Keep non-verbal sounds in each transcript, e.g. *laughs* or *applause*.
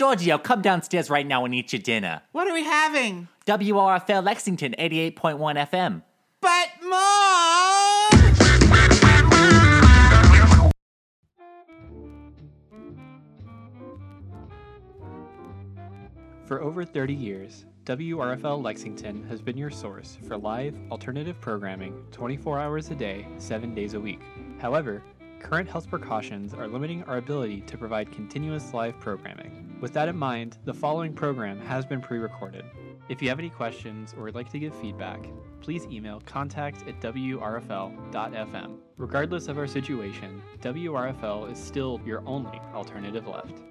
Giorgio, come downstairs right now and eat your dinner. What are we having? WRFL Lexington 88.1 FM. But mom! For over 30 years, WRFL Lexington has been your source for live, alternative programming 24 hours a day, 7 days a week. However, current health precautions are limiting our ability to provide continuous live programming. With that in mind, the following program has been pre recorded. If you have any questions or would like to give feedback, please email contact at wrfl.fm. Regardless of our situation, WRFL is still your only alternative left.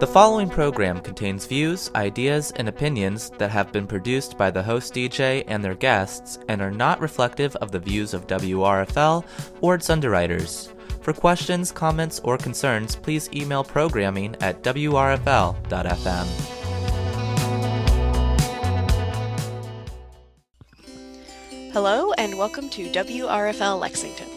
The following program contains views, ideas, and opinions that have been produced by the host DJ and their guests and are not reflective of the views of WRFL or its underwriters. For questions, comments, or concerns, please email programming at wrfl.fm. Hello, and welcome to WRFL Lexington.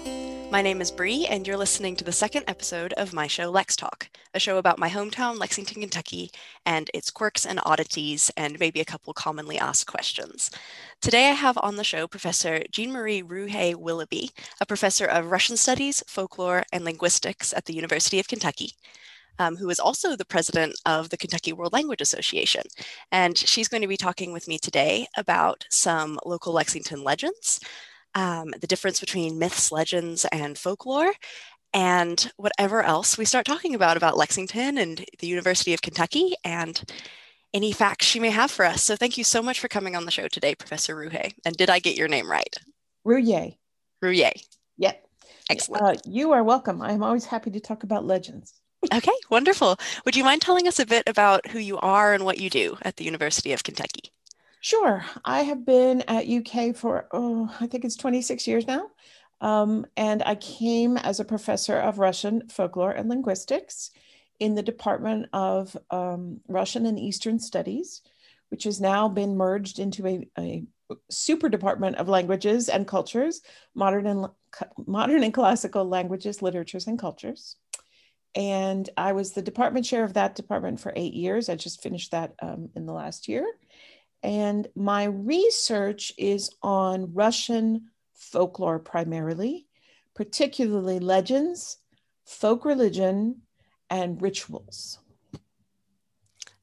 My name is Bree, and you're listening to the second episode of my show Lex Talk, a show about my hometown, Lexington, Kentucky, and its quirks and oddities, and maybe a couple commonly asked questions. Today I have on the show Professor Jean Marie Rouhier Willoughby, a professor of Russian Studies, Folklore, and Linguistics at the University of Kentucky. Um, who is also the president of the Kentucky World Language Association. And she's going to be talking with me today about some local Lexington legends, um, the difference between myths, legends, and folklore, and whatever else we start talking about about Lexington and the University of Kentucky and any facts she may have for us. So thank you so much for coming on the show today, Professor Rouhier. And did I get your name right? Rouhier. Rouhier. Yep. Excellent. Uh, you are welcome. I'm always happy to talk about legends. *laughs* okay, wonderful. Would you mind telling us a bit about who you are and what you do at the University of Kentucky? Sure. I have been at UK for, oh, I think it's 26 years now. Um, and I came as a professor of Russian folklore and linguistics in the Department of um, Russian and Eastern Studies, which has now been merged into a, a super department of languages and cultures, modern and modern and classical languages, literatures, and cultures. And I was the department chair of that department for eight years. I just finished that um, in the last year. And my research is on Russian folklore primarily, particularly legends, folk religion, and rituals.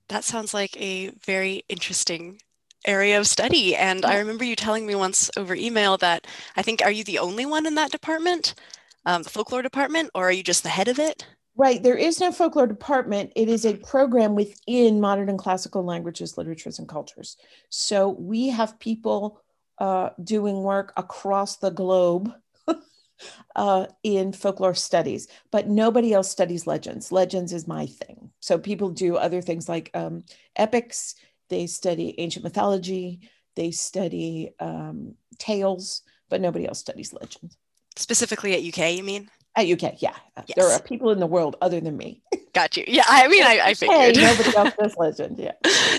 That sounds like a very interesting area of study. And I remember you telling me once over email that I think, are you the only one in that department, um, the folklore department, or are you just the head of it? Right. There is no folklore department. It is a program within modern and classical languages, literatures, and cultures. So we have people uh, doing work across the globe *laughs* uh, in folklore studies, but nobody else studies legends. Legends is my thing. So people do other things like um, epics, they study ancient mythology, they study um, tales, but nobody else studies legends. Specifically at UK, you mean? At UK, yeah. Yes. There are people in the world other than me. Got you. Yeah, I mean, I, I figured. Hey, nobody else does legend. Yeah.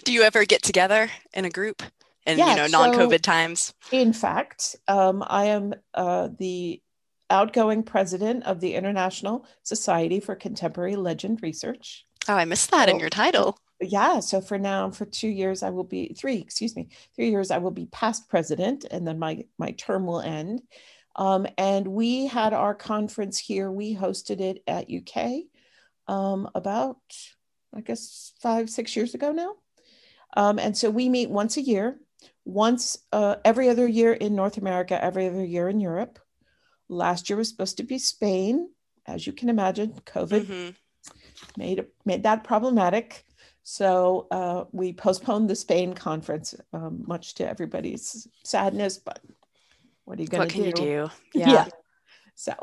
Do you ever get together in a group in yeah, you know non-COVID so, times? In fact, um, I am uh, the outgoing president of the International Society for Contemporary Legend Research. Oh, I missed that so, in your title. Yeah. So for now, for two years, I will be three. Excuse me, three years. I will be past president, and then my my term will end. Um, and we had our conference here. We hosted it at UK um, about, I guess, five, six years ago now. Um, and so we meet once a year, once uh, every other year in North America, every other year in Europe. Last year was supposed to be Spain. As you can imagine, COVID mm-hmm. made, made that problematic. So uh, we postponed the Spain conference, um, much to everybody's sadness, but what are you going to do? What can you do? Yeah. yeah. So,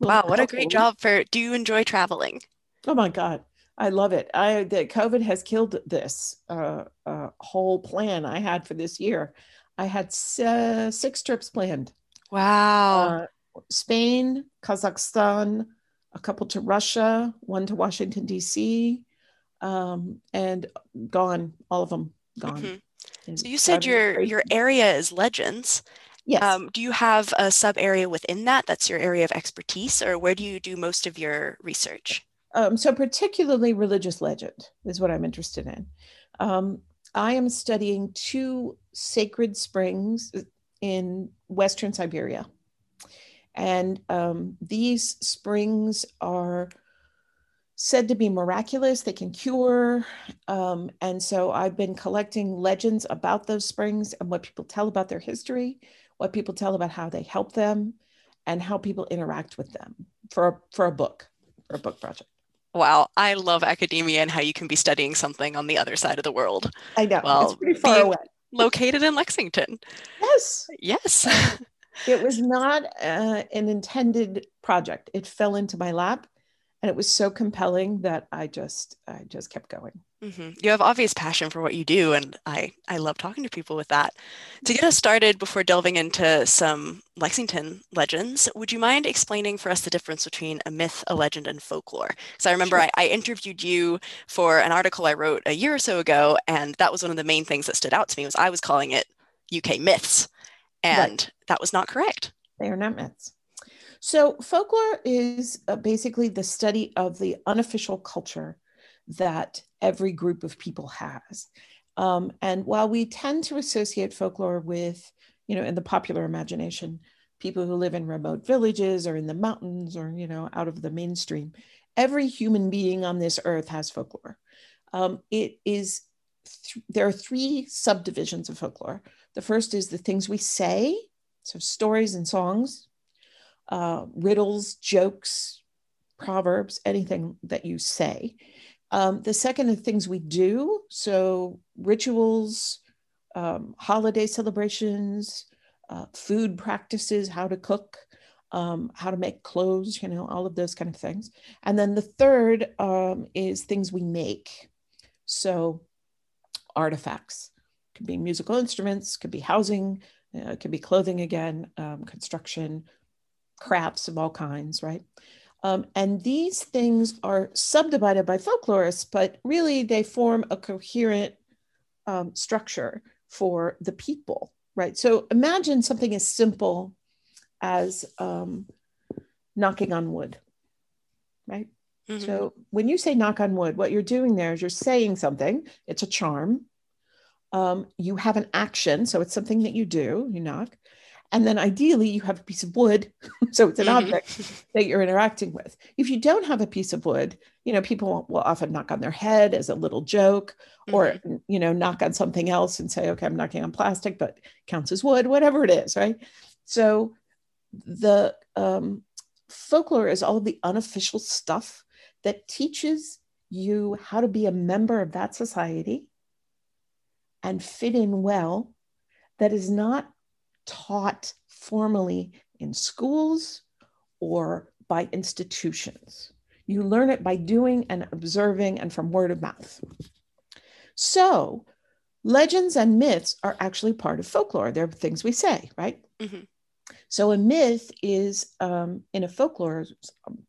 wow, what a great job for. Do you enjoy traveling? Oh my God, I love it. I the COVID has killed this uh, uh, whole plan I had for this year. I had uh, six trips planned. Wow. Uh, Spain, Kazakhstan, a couple to Russia, one to Washington D.C., um, and gone. All of them gone. Mm-hmm. So you said your your area is legends. Yes. Um, do you have a sub area within that that's your area of expertise, or where do you do most of your research? Um, so, particularly religious legend is what I'm interested in. Um, I am studying two sacred springs in Western Siberia. And um, these springs are said to be miraculous, they can cure. Um, and so I've been collecting legends about those springs and what people tell about their history, what people tell about how they help them, and how people interact with them for a, for a book, for a book project. Wow, I love academia and how you can be studying something on the other side of the world. I know. Well, it's pretty far away. Located in Lexington. Yes. Yes. *laughs* it was not uh, an intended project. It fell into my lap and it was so compelling that I just I just kept going. Mm-hmm. You have obvious passion for what you do, and I I love talking to people with that. To get us started, before delving into some Lexington legends, would you mind explaining for us the difference between a myth, a legend, and folklore? Because I remember sure. I, I interviewed you for an article I wrote a year or so ago, and that was one of the main things that stood out to me was I was calling it UK myths, and right. that was not correct. They are not myths. So, folklore is uh, basically the study of the unofficial culture that every group of people has. Um, and while we tend to associate folklore with, you know, in the popular imagination, people who live in remote villages or in the mountains or, you know, out of the mainstream, every human being on this earth has folklore. Um, it is, th- there are three subdivisions of folklore. The first is the things we say, so stories and songs, uh, riddles, jokes, proverbs, anything that you say. Um, the second are things we do, so rituals, um, holiday celebrations, uh, food practices, how to cook, um, how to make clothes, you know, all of those kind of things. And then the third um, is things we make. So artifacts could be musical instruments, could be housing, uh, could be clothing again, um, construction, crafts of all kinds, right? Um, and these things are subdivided by folklorists, but really they form a coherent um, structure for the people, right? So imagine something as simple as um, knocking on wood, right? Mm-hmm. So when you say knock on wood, what you're doing there is you're saying something, it's a charm. Um, you have an action, so it's something that you do, you knock. And then ideally, you have a piece of wood. *laughs* so it's an mm-hmm. object that you're interacting with. If you don't have a piece of wood, you know, people will often knock on their head as a little joke mm-hmm. or, you know, knock on something else and say, okay, I'm knocking on plastic, but counts as wood, whatever it is, right? So the um, folklore is all of the unofficial stuff that teaches you how to be a member of that society and fit in well that is not taught formally in schools or by institutions. You learn it by doing and observing and from word of mouth. So, legends and myths are actually part of folklore. They're things we say, right? Mm-hmm. So, a myth is, um, in a folklore,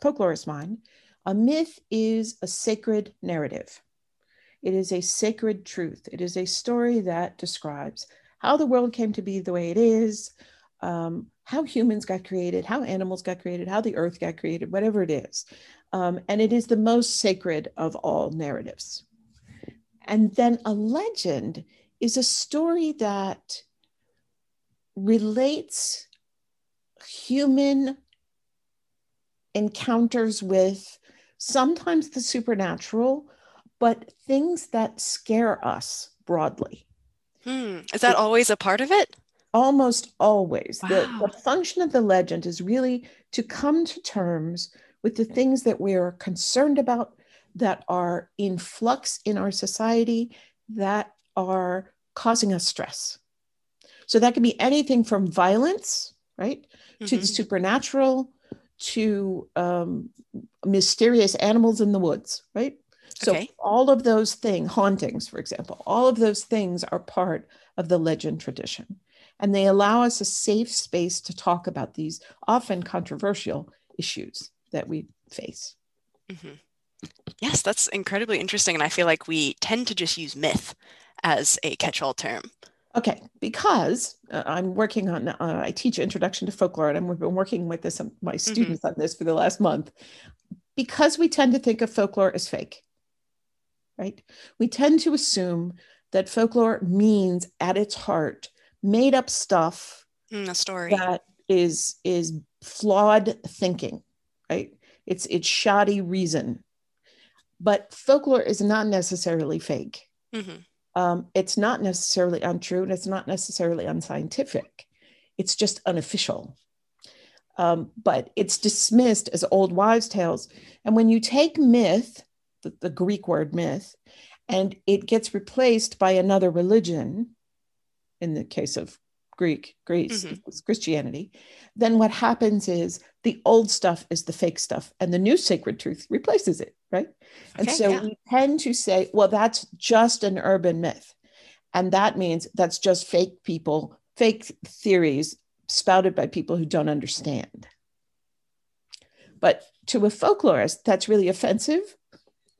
folklorist mind, a myth is a sacred narrative. It is a sacred truth. It is a story that describes how the world came to be the way it is, um, how humans got created, how animals got created, how the earth got created, whatever it is. Um, and it is the most sacred of all narratives. And then a legend is a story that relates human encounters with sometimes the supernatural, but things that scare us broadly. Hmm. Is that always a part of it? Almost always. Wow. The, the function of the legend is really to come to terms with the things that we are concerned about, that are in flux in our society, that are causing us stress. So that can be anything from violence, right, mm-hmm. to the supernatural, to um, mysterious animals in the woods, right? So okay. all of those things, hauntings, for example, all of those things are part of the legend tradition. And they allow us a safe space to talk about these often controversial issues that we face. Mm-hmm. Yes, that's incredibly interesting. And I feel like we tend to just use myth as a catch all term. Okay, because uh, I'm working on, uh, I teach Introduction to Folklore, and I've been working with this, my mm-hmm. students mm-hmm. on this for the last month because we tend to think of folklore as fake, right? We tend to assume that folklore means at its heart made up stuff Mm, a story. that is is flawed thinking, right? It's it's shoddy reason. But folklore is not necessarily fake. Mhm. Um, it's not necessarily untrue and it's not necessarily unscientific. It's just unofficial. Um, but it's dismissed as old wives' tales. And when you take myth, the, the Greek word myth, and it gets replaced by another religion, in the case of Greek, Greece, mm-hmm. it's Christianity, then what happens is the old stuff is the fake stuff and the new sacred truth replaces it, right? and so yeah. we tend to say, well, that's just an urban myth. And that means that's just fake people, fake theories spouted by people who don't understand. But to a folklorist, that's really offensive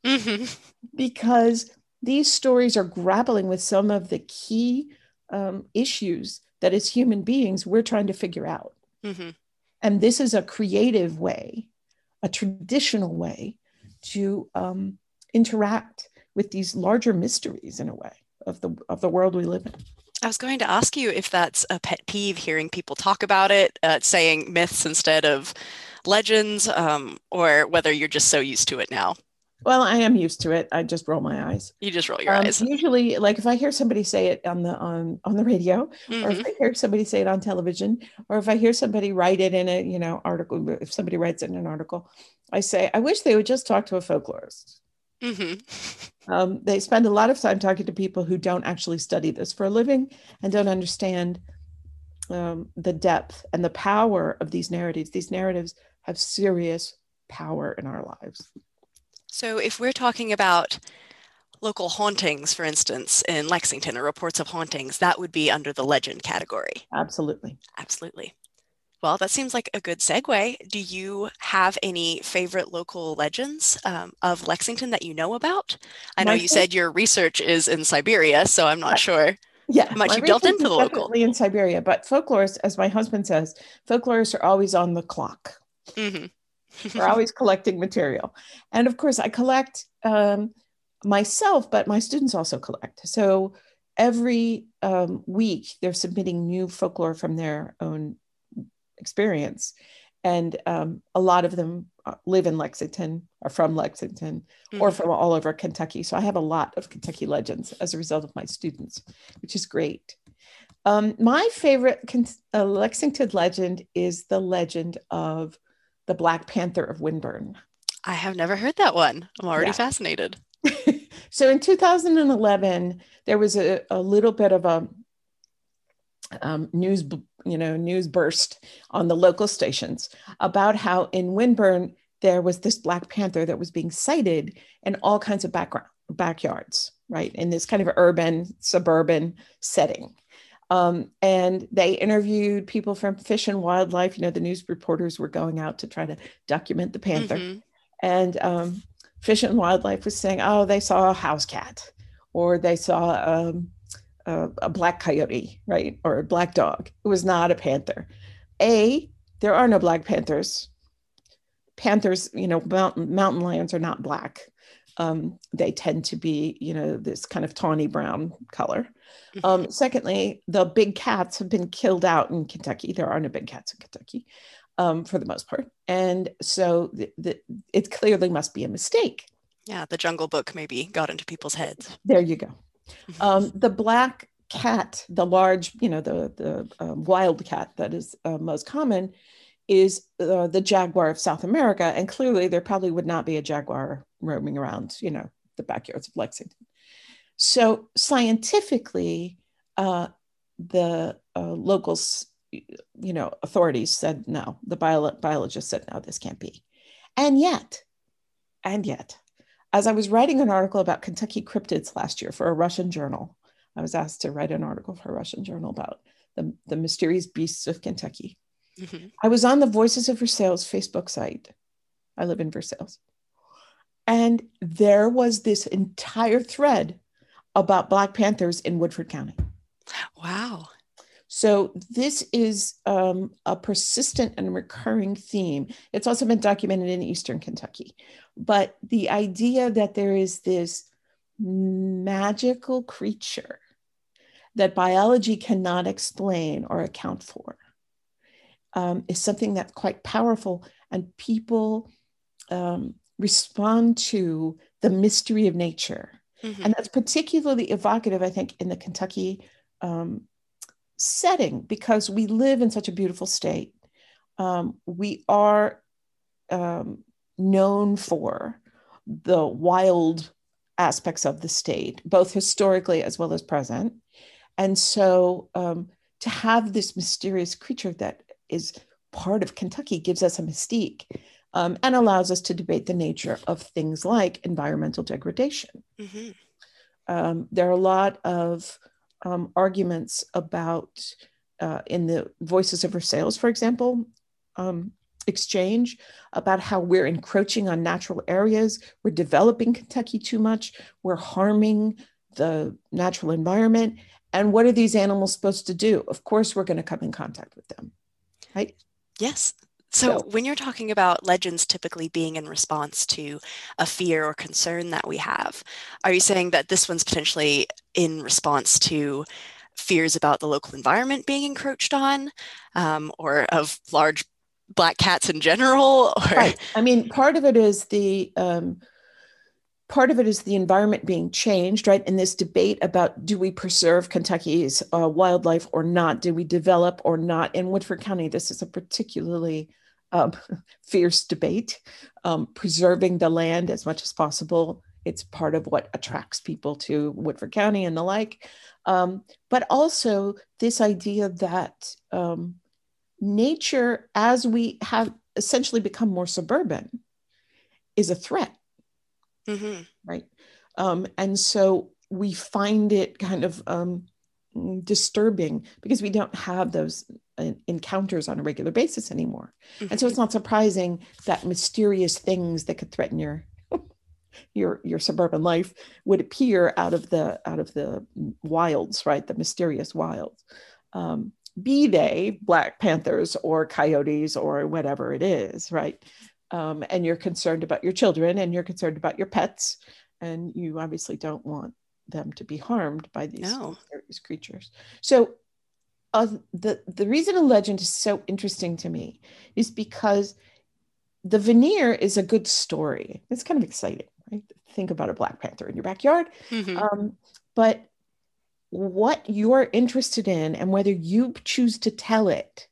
Mhm. because these stories are grappling with some of the key um, issues that as human beings we're trying to figure out. Mhm. And this is a creative way, a traditional way to um, interact with these larger mysteries in a way of the of the world we live in. I was going to ask you if that's a pet peeve hearing people talk about it, uh, saying myths instead of legends, um, or whether you're just so used to it now. Well, I am used to it. I just roll my eyes. You just roll your Um, eyes. usually, like if I hear somebody say it on the on on the radio, or if Mhm. I hear somebody say it on television, or if I hear somebody write it in a you know article, if somebody writes it in an article, I say, I wish they would just talk to a folklorist. Mhm. Um, they spend a lot of time talking to people who don't actually study this for a living and don't understand um, the depth and the power of these narratives. These narratives have serious power in our lives. So, if we're talking about local hauntings, for instance, in Lexington or reports of hauntings, that would be under the legend category. Absolutely. Absolutely. Well, that seems like a good segue. Do you have any favorite local legends um, of Lexington that you know about? I know My you said your research is in Siberia, so I'm not sure. Yeah, much you've delved into the local. definitely in Siberia, but folklorists, as my husband says, folklorists are always on the clock. hmm *laughs* We're always collecting material, and of course, I collect um, myself, but my students also collect. So every um, week, they're submitting new folklore from their own experience, and um, a lot of them uh, live in Lexington, are from Lexington, or Mhm. from all over Kentucky. So I have a lot of Kentucky legends as a result of my students, which is great. Um, my favorite Ken- uh, Lexington legend is the legend of the Black Panther of Winburn. I have never heard that one. I'm already Yeah. fascinated. *laughs* so in 2011, there was a, a little bit of a um, news, you know, news burst on the local stations about how in Winburn there was this Black Panther that was being sighted in all kinds of background backyards, right, in this kind of urban suburban setting. Um, and they interviewed people from Fish and Wildlife. You know, the news reporters were going out to try to document the panther Mhm. and um, Fish and Wildlife was saying, oh, they saw a house cat, or they saw um, a, a black coyote, right, or a black dog. It was not a panther. A, there are no black panthers. Panthers, you know, mountain mountain lions are not black. Um, they tend to be, you know, this kind of tawny brown color. Um, secondly, the big cats have been killed out in Kentucky. There are no big cats in Kentucky um, for the most part. And so the, the, it clearly must be a mistake. Yeah, the Jungle Book maybe got into people's heads. There you go. Um, the black cat, the large, you know, the, the um, wild cat that is uh, most common is uh, the jaguar of South America. And clearly there probably would not be a jaguar roaming around, you know, the backyards of Lexington. So scientifically, uh, the uh, locals, you know, authorities said no. The bio- said no, this can't be. And yet, and yet, as I was writing an article about Kentucky cryptids last year for a Russian journal, I was asked to write an article for a Russian journal about the, the mysterious beasts of Kentucky. Mhm. I was on the Voices of Versailles Facebook site. I live in Versailles. And there was this entire thread about Black Panthers in Woodford County. Wow. So this is um, a persistent and recurring theme. It's also been documented in Eastern Kentucky. But the idea that there is this magical creature that biology cannot explain or account for um, is something that's quite powerful, and people um, respond to the mystery of nature. Mm-hmm. And that's particularly evocative, I think, in the Kentucky um, setting because we live in such a beautiful state. Um, we are um, known for the wild aspects of the state, both historically as well as present. And so um, to have this mysterious creature that is part of Kentucky gives us a mystique um, and allows us to debate the nature of things like environmental degradation. Mm-hmm. Um, there are a lot of um, arguments about, uh, in the Voices of Versailles, for example, um, exchange about how we're encroaching on natural areas, we're developing Kentucky too much, we're harming the natural environment. And what are these animals supposed to do? Of course, we're going to come in contact with them, right? Yes. So, so, when you're talking about legends typically being in response to a fear or concern that we have, are you saying that this one's potentially in response to fears about the local environment being encroached on um, or of large black cats in general? Or... Right. I mean, part of it is the um, part of it is the environment being changed, right? In this debate about do we preserve Kentucky's uh, wildlife or not? Do we develop or not? In Woodford County, this is a particularly um, *laughs* fierce debate. Um, preserving the land as much as possible. It's part of what attracts people to Woodford County and the like. Um, but also this idea that um, nature, as we have essentially become more suburban, is a threat mm-hmm. right? Um, and so we find it kind of um, disturbing because we don't have those uh, encounters on a regular basis anymore. Mm-hmm. And so it's mm-hmm. not surprising that mysterious things that could threaten your *laughs* your your suburban life would appear out of the out of the wilds, right? The mysterious wilds. Um, be they black panthers or coyotes or whatever it is, right? Um, and you're concerned about your children and you're concerned about your pets and you obviously don't want them to be harmed by these, no. these creatures. So uh, the the reason a legend is so interesting to me is because the veneer is a good story. It's kind of exciting right? Think about a black panther in your backyard. Mm-hmm. um, but what you're interested in and whether you choose to tell it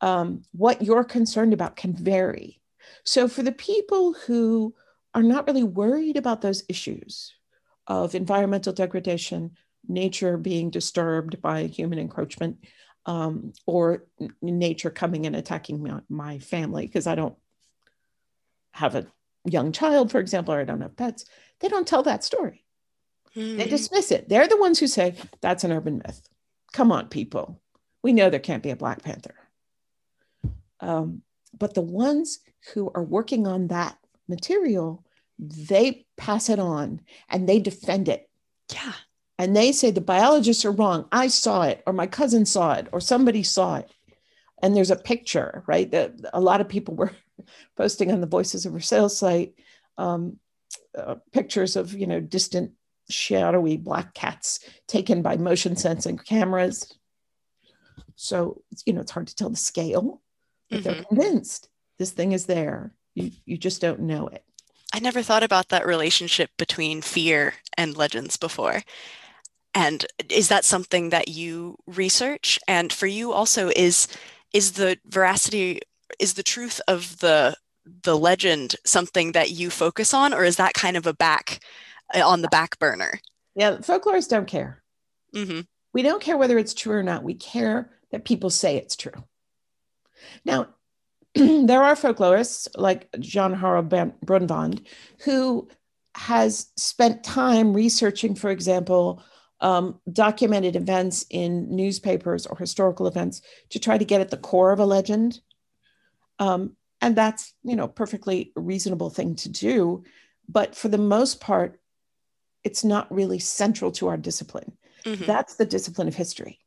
um, what you're concerned about can vary so, for the people who are not really worried about those issues of environmental degradation, nature being disturbed by human encroachment, um, or nature coming and attacking my, my family, because I don't have a young child, for example, or I don't have pets, they don't tell that story. Mm. They hmm. dismiss it. They're the ones who say, that's an urban myth. Come on, people. We know there can't be a Black Panther. Um, but the ones who are working on that material, they pass it on and they defend it. Yeah. And they say the biologists are wrong. I saw it, or my cousin saw it, or somebody saw it. And there's a picture, right? That a lot of people were *laughs* posting on the Voices of Versailles site um, uh, pictures of, you know, distant, shadowy black cats taken by motion sensing cameras. So, you know, it's hard to tell the scale, but mm-hmm. they're convinced this thing is there. You, you just don't know it. I never thought about that relationship between fear and legends before. And is that something that you research? And for you also is is the veracity is the truth of the the legend something that you focus on or is that kind of a back uh, on the back burner? Yeah, folklorists don't care. Mm-hmm. We don't care whether it's true or not. We care that people say it's true. Now, *clears throat* there are folklorists like Jan Harold Brunvand who has spent time researching, for example, um, documented events in newspapers or historical events to try to get at the core of a legend. Um, and that's, you know, perfectly reasonable thing to do. But for the most part, it's not really central to our discipline. Mm-hmm. That's the discipline of history.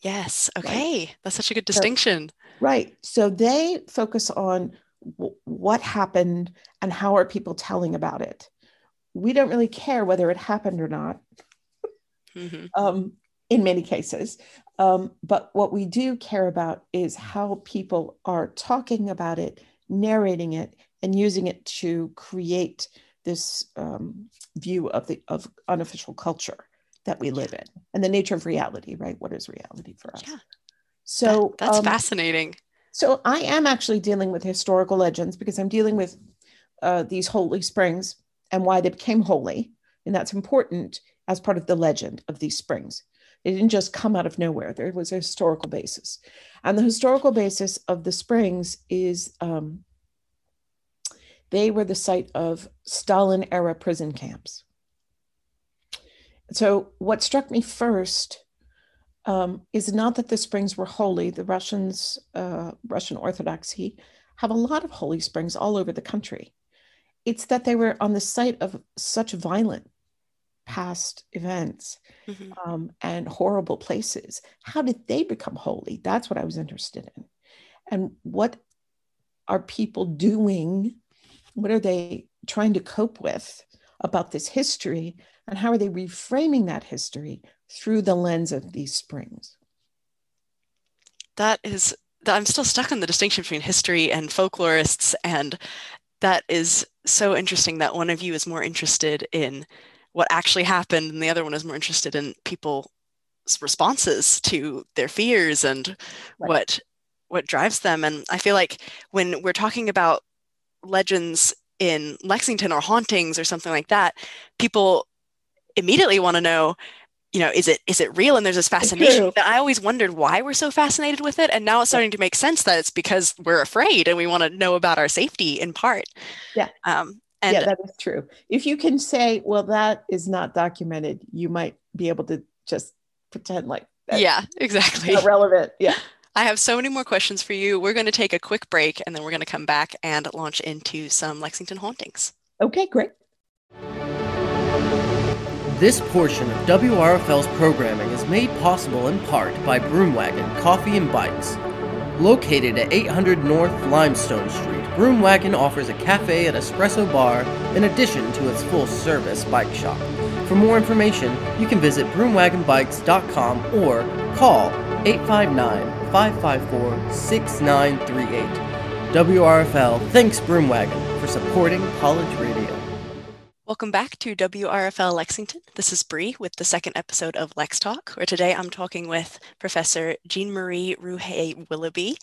Yes. Okay. That's such a good distinction. Right. So they focus on w- what happened and how are people telling about it. We don't really care whether it happened or not hmm um, in many cases. Um, but what we do care about is how people are talking about it, narrating it, and using it to create this um, view of the of unofficial culture that we live in and the nature of reality. Right? What is reality for us? Yeah. So That- that's um, fascinating. so I am actually dealing with historical legends because I'm dealing with uh, these holy springs and why they became holy, and that's important as part of the legend of these springs. They didn't just come out of nowhere. There was a historical basis, and the historical basis of the springs is um, they were the site of Stalin era prison camps. So what struck me first um, is not that the springs were holy. The Russians, uh, Russian Orthodoxy, have a lot of holy springs all over the country. It's that they were on the site of such violent past events Mhm. um, and horrible places. How did they become holy? That's what I was interested in. And what are people doing? What are they trying to cope with about this history? And how are they reframing that history through the lens of these springs? That is, I'm still stuck on the distinction between history and folklorists. And that is so interesting that one of you is more interested in what actually happened and the other one is more interested in people's responses to their fears and Right. what what drives them. And I feel like when we're talking about legends in Lexington or hauntings or something like that, people immediately want to know you know is it is it real and there's this fascination that i always wondered why we're so fascinated with it and now it's starting to make sense that it's because we're afraid and we want to know about our safety in part Yeah. um and yeah, that is true. If you can say, well, that is not documented, you might be able to just pretend like yeah exactly not relevant. Yeah. *laughs* i have so many more questions for you we're going to take a quick break and then we're going to come back and launch into some lexington hauntings Okay, great. This portion of WRFL's programming is made possible in part by Broomwagon Coffee and Bikes. Located at 800 North Limestone Street, Broomwagon offers a cafe and espresso bar in addition to its full service bike shop. For more information, you can visit broomwagonbikes.com or call 859 554 6938. WRFL thanks Broomwagon for supporting college radio. Welcome back to WRFL Lexington. This is Bree with the second episode of Lex Talk, where today I'm talking with Professor Jean Marie Rouhier Willoughby,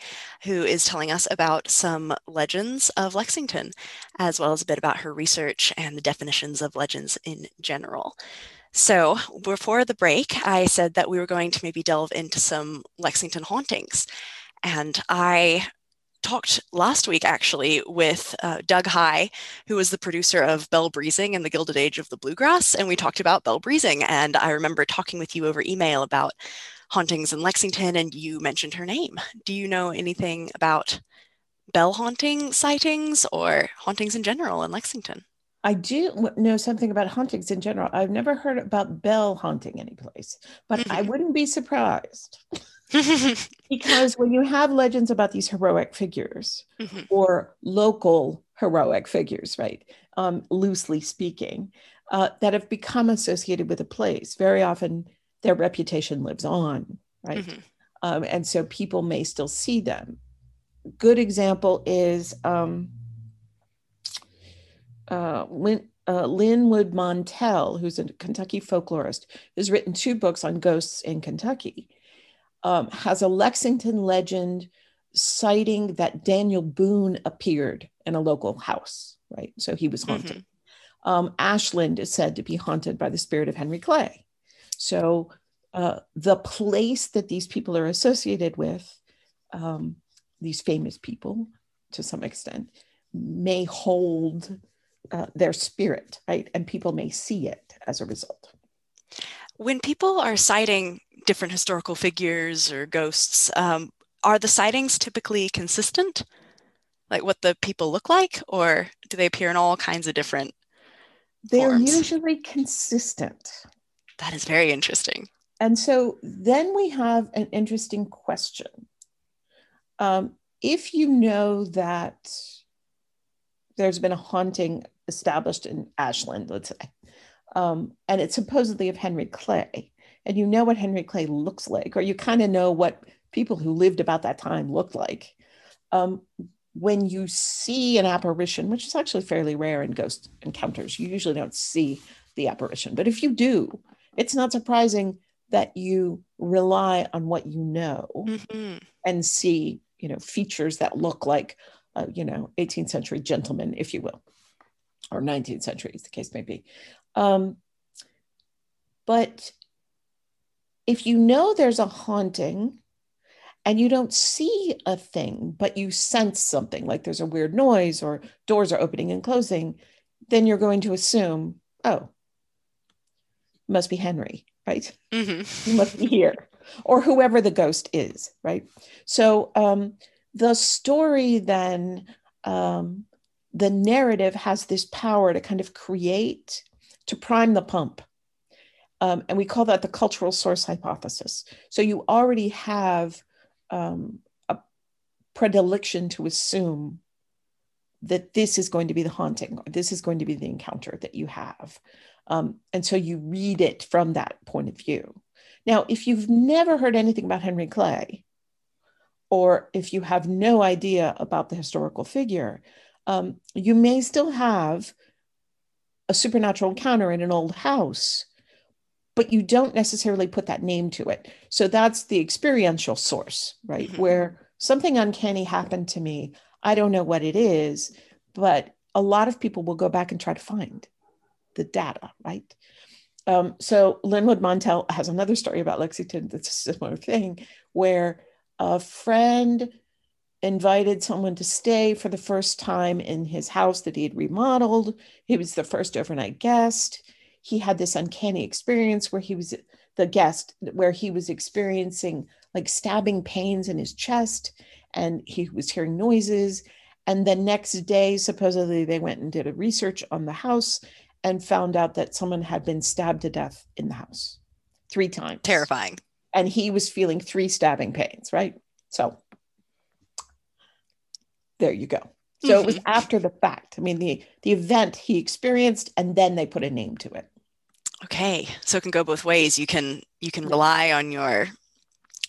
who is telling us about some legends of Lexington, as well as a bit about her research and the definitions of legends in general. So, before the break, I said that we were going to maybe delve into some Lexington hauntings. And I talked last week actually with uh, Doug High, who was the producer of Belle Brezing and the Gilded Age of the Bluegrass. And we talked about Belle Brezing. And I remember talking with you over email about hauntings in Lexington, and you mentioned her name. Do you know anything about Belle haunting sightings or hauntings in general in Lexington? I do know something about hauntings in general. I've never heard about Belle haunting any place, but I wouldn't be surprised *laughs* *laughs* because when you have legends about these heroic figures Mhm. or local heroic figures, right, um, loosely speaking, uh, that have become associated with a place, very often their reputation lives on, right? Mhm. Um, and so people may still see them. Good example is um, uh, Lin, uh, Lynwood Montell, who's a Kentucky folklorist, who's written two books on ghosts in Kentucky, um, has a Lexington legend citing that Daniel Boone appeared in a local house, right? So he was haunted. Um, Ashland is said to be haunted by the spirit of Henry Clay. So uh, the place that these people are associated with, um, these famous people to some extent, may hold uh, their spirit, right? And people may see it as a result. When people are citing different historical figures or ghosts, um, are the sightings typically consistent? Like what the people look like, or do they appear in all kinds of different? They're Forms. usually consistent. That is very interesting. and so then we have an interesting question. Um, if you know that there's been a haunting established in Ashland, let's say, um, and it's supposedly of Henry Clay, and you know what Henry Clay looks like, or you kind of know what people who lived about that time looked like. Um, when you see an apparition, which is actually fairly rare in ghost encounters, you usually don't see the apparition. But if you do, it's not surprising that you rely on what you know Mhm. and see, you know, features that look like, uh, you know, 18th century gentlemen, if you will, or 19th century, as the case may be. Um, but if you know there's a haunting and you don't see a thing, but you sense something like there's a weird noise or doors are opening and closing, then you're going to assume, oh, must be Henry, right? Mhm. you must be here or whoever the ghost is right so um, the story then um, the narrative has this power to kind of create to prime the pump um, and we call that the cultural source hypothesis. So you already have um, a predilection to assume that this is going to be the haunting or this is going to be the encounter that you have. Um, and so you read it from that point of view. Now, if you've never heard anything about Henry Clay, or if you have no idea about the historical figure, um, you may still have a supernatural encounter in an old house, but you don't necessarily put that name to it. So that's the experiential source, right? Mhm. Where something uncanny happened to me. I don't know what it is, but a lot of people will go back and try to find the data, right? Um, so Lynwood Montell has another story about Lexington that's a similar thing, where a friend invited someone to stay for the first time in his house that he had remodeled. He was the first overnight guest. He had this uncanny experience where he was the guest, where he was experiencing like stabbing pains in his chest and he was hearing noises. And the next day, supposedly, they went and did a research on the house and found out that someone had been stabbed to death in the house three times. Terrifying. And he was feeling three stabbing pains, right? So there you go. So it was mm-hmm. after the fact. I mean, the the event he experienced, and then they put a name to it. Okay, so it can go both ways. You can you can rely on your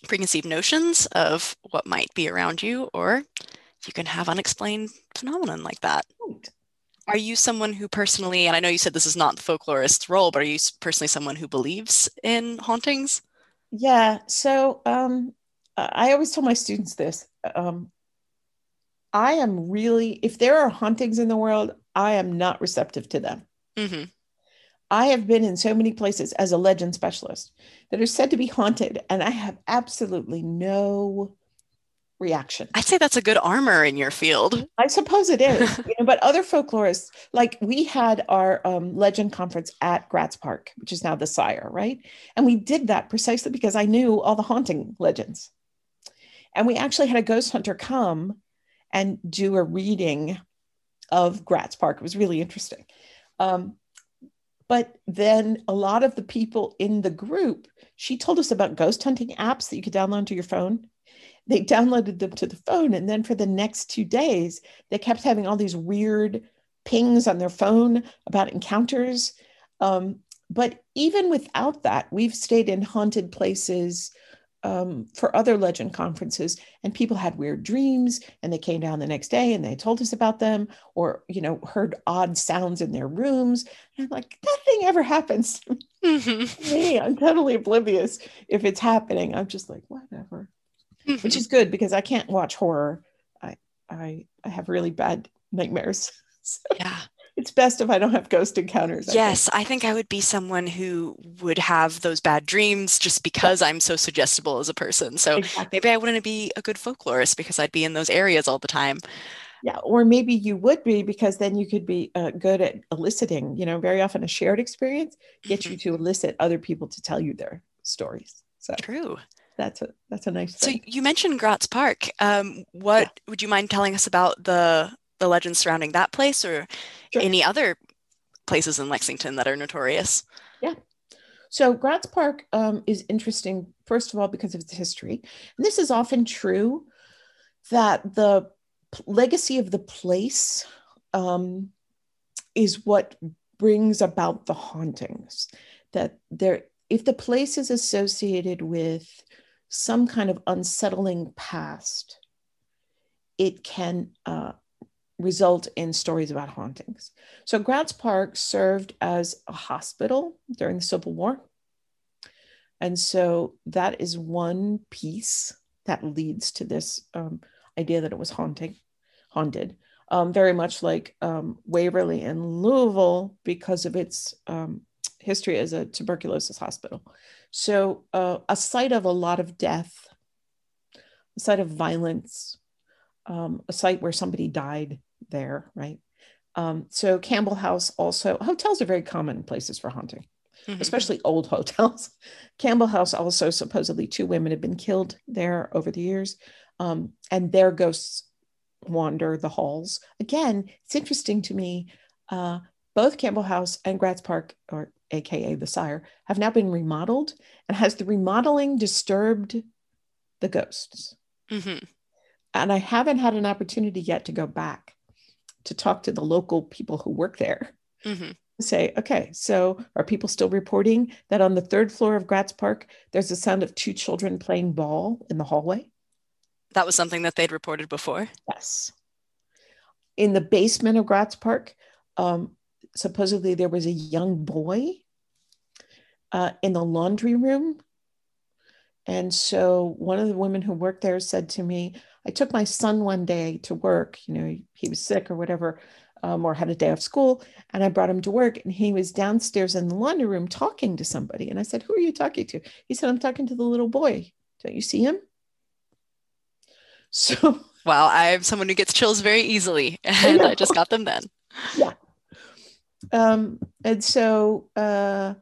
preconceived notions of what might be around you, or you can have unexplained phenomenon like that. Right. Are you someone who personally, and I know you said this is not the folklorist's role, but are you personally someone who believes in hauntings? Yeah. So um, I always tell my students this. Um, I am really, if there are hauntings in the world, I am not receptive to them. hmm I have been in so many places as a legend specialist that are said to be haunted, and I have absolutely no reaction. I'd say that's a good armor in your field. I suppose it is, *laughs* you know, but other folklorists, like we had our um, legend conference at Gratz Park, which is now the Sire, right? And we did that precisely because I knew all the haunting legends. And we actually had a ghost hunter come and do a reading of Gratz Park. It was really interesting. Um, but then a lot of the people in the group, she told us about ghost hunting apps that you could download to your phone. They downloaded them to the phone and then for the next two days they kept having all these weird pings on their phone about encounters. Um, but even without that we've stayed in haunted places um, for other legend conferences and people had weird dreams and they came down the next day and they told us about them or you know heard odd sounds in their rooms and i'm like nothing ever happens to Mhm. me i'm totally oblivious if it's happening i'm just like whatever which Mhm. is good because I can't watch horror. I I I have really bad nightmares. *laughs* So yeah. It's best if I don't have ghost encounters. I think. Yes, I think I would be someone who would have those bad dreams just because I'm so suggestible as a person. So Exactly. maybe I wouldn't be a good folklorist because I'd be in those areas all the time. Yeah, or maybe you would be because then you could be uh, good at eliciting. You know, very often a shared experience gets you to elicit other people to tell you their stories. So True. that's a that's a nice So thing. you mentioned Gratz Park. Um, what would you mind telling us about the the legends surrounding that place or Sure. any other places in Lexington that are notorious? Yeah. So Gratz Park um, is interesting, first of all, because of its history. And this is often true that the legacy of the place um, is what brings about the hauntings. That there, if the place is associated with some kind of unsettling past, it can uh, result in stories about hauntings. So Gratz Park served as a hospital during the Civil War. And so that is one piece that leads to this um, idea that it was haunting, haunted. Um, very much like um, Waverly and Louisville because of its um, history as a tuberculosis hospital. So uh, a site of a lot of death, a site of violence, um, a site where somebody died there, right? Um, so Campbell House also, hotels are very common places for haunting, Mhm. especially old *laughs* hotels. Campbell House also supposedly two women have been killed there over the years, um, and their ghosts wander the halls. Again, it's interesting to me. Uh, both Campbell House and Gratz Park, or AKA the Sire, have now been remodeled. And has the remodeling disturbed the ghosts? Mhm. and I haven't had an opportunity yet to go back to talk to the local people who work there. Mhm. Say, okay, so are people still reporting that on the third floor of Gratz Park, there's the sound of two children playing ball in the hallway? That was something that they'd reported before. Yes. In the basement of Gratz Park, um, supposedly there was a young boy uh, in the laundry room. And so one of the women who worked there said to me, I took my son one day to work, you know, he was sick or whatever, um, or had a day off school, and I brought him to work, and he was downstairs in the laundry room talking to somebody. And I said, Who are you talking to? He said, I'm talking to the little boy. Don't you see him? *laughs* So well, I'm someone who gets chills very easily, *laughs* and I just got them then. um, and so uh,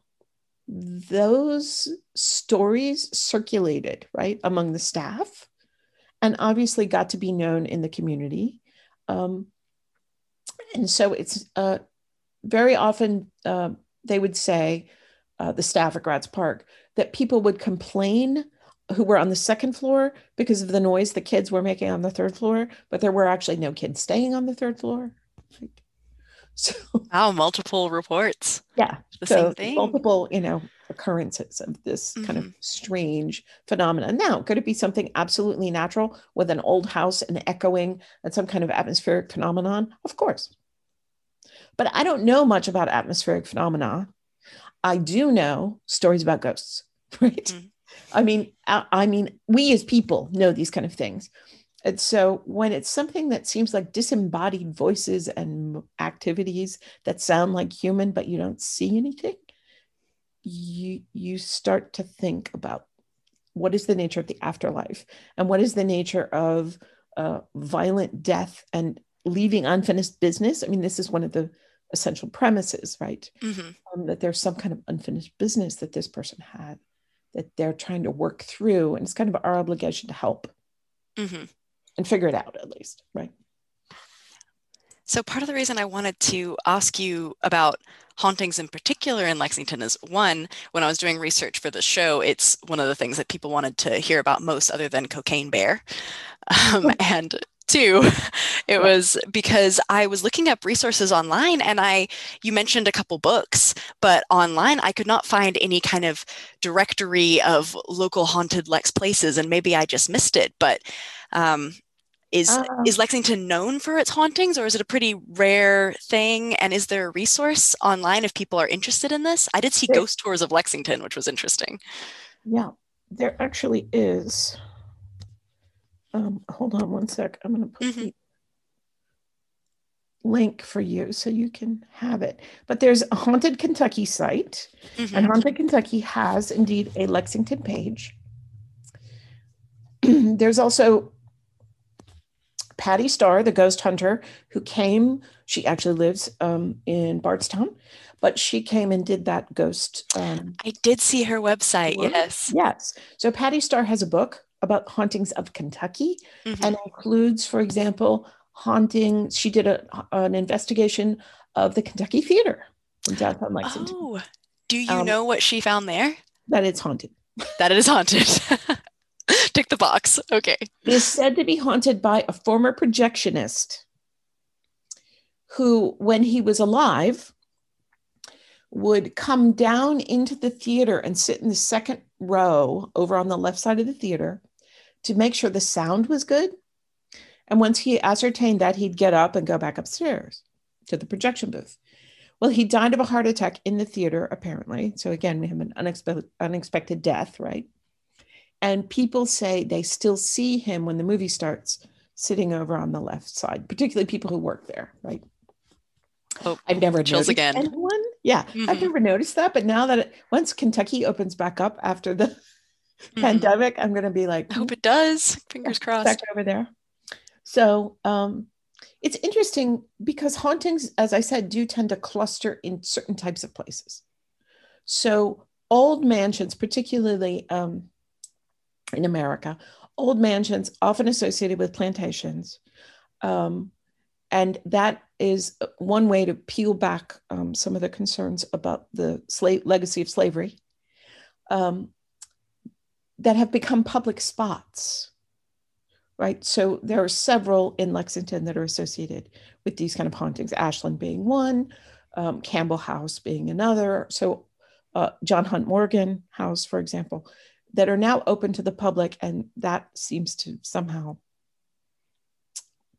those stories circulated right among the staff and obviously got to be known in the community um, and so it's uh, very often uh, they would say uh, the staff at Gratz Park that people would complain who were on the second floor because of the noise the kids were making on the third floor but there were actually no kids staying on the third floor *laughs* so Wow, multiple reports. yeah The so same thing. multiple you know occurrences of this kind of strange phenomenon now could it be something absolutely natural with an old house and echoing and some kind of atmospheric phenomenon? Of course. But i don't know much about atmospheric phenomena. I do know stories about ghosts *laughs* right? Mhm. i mean I, I mean we as people know these kind of things. And so when it's something that seems like disembodied voices and activities that sound like human, but you don't see anything, you you start to think about what is the nature of the afterlife and what is the nature of uh, violent death and leaving unfinished business. I mean, this is one of the essential premises, right? Mhm. um, that there's some kind of unfinished business that this person had that they're trying to work through. And it's kind of our obligation to help Mhm. and figure it out at least, right? So, part of the reason I wanted to ask you about hauntings in particular in Lexington is one, when I was doing research for the show, it's one of the things that people wanted to hear about most, other than Cocaine Bear. Um, and two, *laughs* it was because I was looking up resources online and I, you mentioned a couple books, but online I could not find any kind of directory of local haunted Lex places, and maybe I just missed it. But um, is Uh, is Lexington known for its hauntings, or is it a pretty rare thing? And is there a resource online if people are interested in this? I did see There- ghost tours of Lexington, which was interesting. Yeah, there actually is. Um, hold on one sec. I'm going to put Mhm. the link for you so you can have it. But there's a Haunted Kentucky site, Mhm. and Haunted Kentucky has indeed a Lexington page. *clears throat* there's also Patty Starr, the ghost hunter, who came. She actually lives um, in Bardstown, but she came and did that ghost um, I did see her website. What? Yes. Yes. So Patty Starr has a book about hauntings of Kentucky Mhm. and includes, for example, haunting. She did a, an investigation of the Kentucky Theater in downtown Lexington. Oh, Do you Um, know what she found there? that it's haunted. That it is haunted. *laughs* Tick the box. Okay. It is said to be haunted by a former projectionist who, when he was alive, would come down into the theater and sit in the second row over on the left side of the theater to make sure the sound was good. And once he ascertained that, he'd get up and go back upstairs to the projection booth. Well, he died of a heart attack in the theater, apparently. So, again, we have an unexpected, unexpected death, right? And people say they still see him when the movie starts sitting over on the left side, particularly people who work there, right? Oh, I've never chills noticed again. anyone. Yeah, I've Mhm. never noticed that. But now that it, once Kentucky opens back up after the *laughs* Mhm. pandemic, I'm going to be like, I hope it does. Fingers crossed. back over there. So um, it's interesting because hauntings, as I said, do tend to cluster in certain types of places. So old mansions, particularly um, in America, old mansions often associated with plantations. Um, and that is one way to peel back um, some of the concerns about the slave legacy of slavery um, that have become public spots right? So there are several in Lexington that are associated with these kind of hauntings, Ashland being one, um, Campbell House being another. So uh, John Hunt Morgan House, for example, that are now open to the public. And that seems to somehow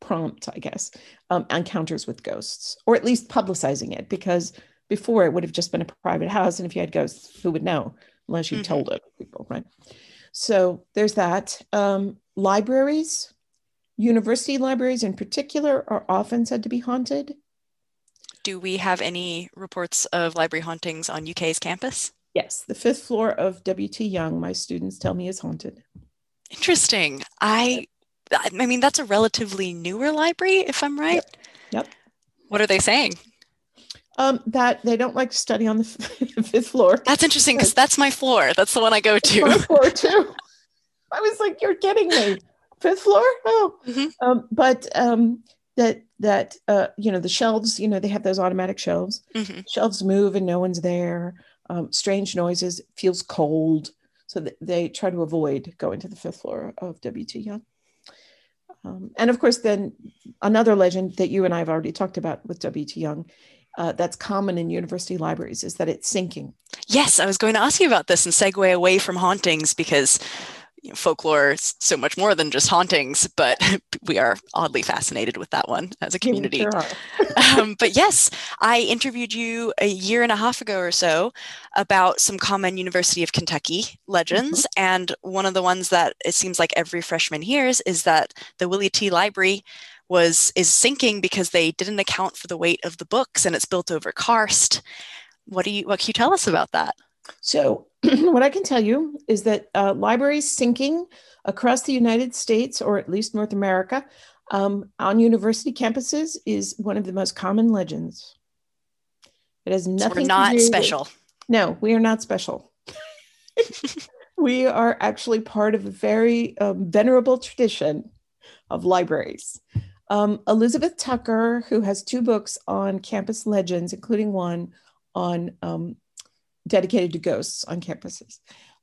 prompt, I guess, um, encounters with ghosts, or at least publicizing it, because before it would have just been a private house. And if you had ghosts, who would know unless you Mhm. told it people, right? So there's that. Um, libraries, university libraries in particular, are often said to be haunted. Do we have any reports of library hauntings on UK's campus? Yes, the fifth floor of WT Young, my students tell me is haunted. Interesting. I I mean that's a relatively newer library, if I'm right. Yep. What are they saying? Um, that they don't like to study on the *laughs* fifth floor. That's interesting because that's my floor. That's the one I go My to. *laughs* floor too. I was like, "You're kidding me." Fifth floor? Oh, Mhm. um, but um, that that uh, you know the shelves. You know they have those automatic shelves. Mhm. Shelves move and no one's there. Um, strange noises. Feels cold, so th- they try to avoid going to the fifth floor of WT Young. Um, and of course, then another legend that you and I have already talked about with WT Young. Uh, that's common in university libraries is that it's sinking. Yes, I was going to ask you about this and segue away from hauntings because you know, folklore is so much more than just hauntings, but *laughs* we are oddly fascinated with that one as a community. sure *laughs* um, but yes, I interviewed you a year and a half ago or so about some common University of Kentucky legends. And one of the ones that it seems like every freshman hears is that the Willie T. Library was is sinking because they didn't account for the weight of the books and it's built over karst. What do you what can you tell us about that? So, *clears throat* what I can tell you is that uh, libraries sinking across the United States, or at least North America, um, on university campuses is one of the most common legends. It has So nothing. we're to not do with- special. no, we are not special. *laughs* we are actually part of a very um, venerable tradition of libraries. Um, Elizabeth Tucker, who has two books on campus legends, including one on um, dedicated to ghosts on campuses.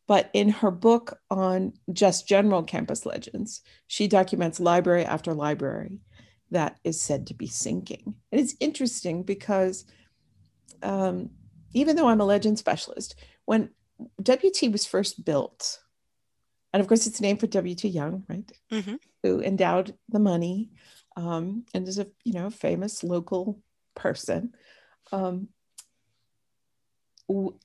But in her book on just general campus legends, she documents library after library that is said to be sinking. And it's interesting because um, even though I'm a legend specialist, when WT was first built, and of course it's named for WT Young, right? Mhm. Who endowed the money um, and is a you know famous local person. Um,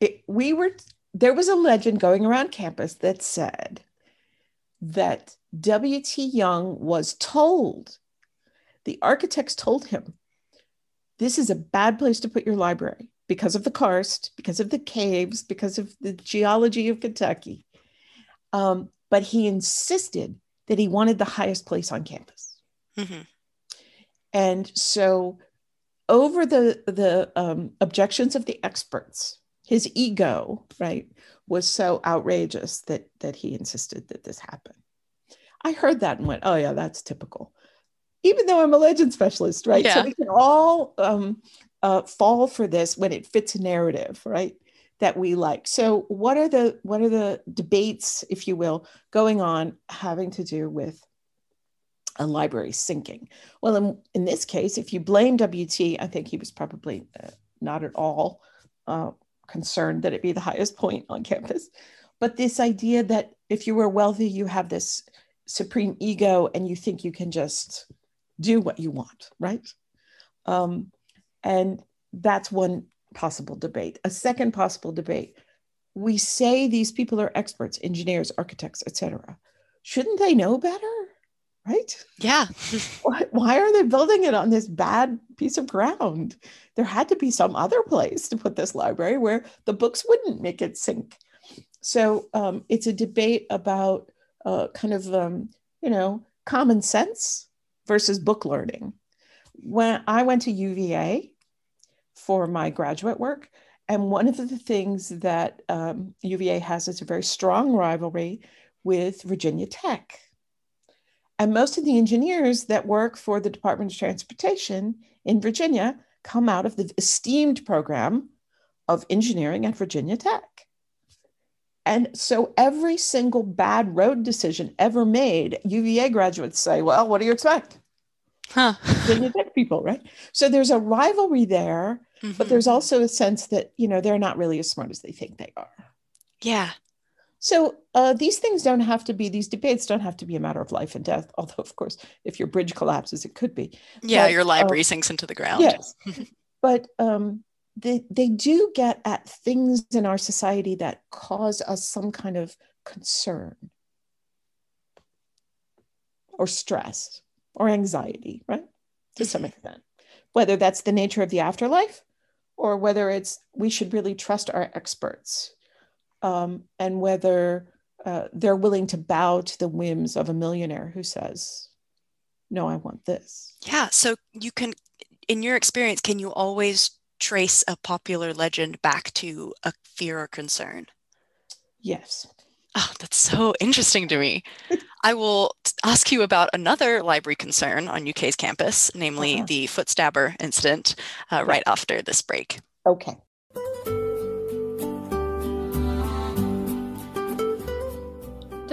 it- we were there was a legend going around campus that said that W.T. Young was told, the architects told him, this is a bad place to put your library because of the karst, because of the caves, because of the geology of Kentucky. Um, but he insisted that he wanted the highest place on campus. Mhm. And so, over the the um, objections of the experts, his ego, right, was so outrageous that that he insisted that this happen. I heard that and went, "Oh yeah, that's typical." Even though I'm a legend specialist, right? Yeah. So we can all um, uh, fall for this when it fits a narrative, right? that we like. So what are the what are the debates, if you will, going on having to do with a library sinking? Well, in, in this case, if you blame WT, I think he was probably uh, not at all uh, concerned that it be the highest point on campus. But this idea that if you were wealthy, you have this supreme ego and you think you can just do what you want, right? Um, and that's one possible debate. A second possible debate we say these people are experts, engineers, architects, etc. Shouldn't they know better? Right? Yeah. *laughs* why, why are they building it on this bad piece of ground? There had to be some other place to put this library where the books wouldn't make it sink. So um, it's a debate about uh, kind of, um, you know, common sense versus book learning. When I went to UVA for my graduate work, and one of the things that um, UVA has is a very strong rivalry with Virginia Tech. And most of the engineers that work for the Department of Transportation in Virginia come out of the esteemed program of engineering at Virginia Tech. And so every single bad road decision ever made, UVA graduates say, well, what do you expect? Huh. Virginia Tech people, right? So there's a rivalry there, Mhm. but there's also a sense that, you know, they're not really as smart as they think they are. yeah. So uh, these things don't have to be, these debates don't have to be a matter of life and death. *laughs* Although, of course, if your bridge collapses, it could be. Yeah. But, your uh, library sinks into the ground. Yes. *laughs* but um, they, they do get at things in our society that cause us some kind of concern or stress or anxiety, right? To some extent. Whether that's the nature of the afterlife or whether it's we should really trust our experts um, and whether uh, they're willing to bow to the whims of a millionaire who says, No, I want this. Yeah. So you can, in your experience, can you always trace a popular legend back to a fear or concern? Yes. Oh, that's so interesting to me. *laughs* I will ask you about another library concern on UK's campus, namely Uh-huh. the footstabber incident, uh, right after this break. Okay.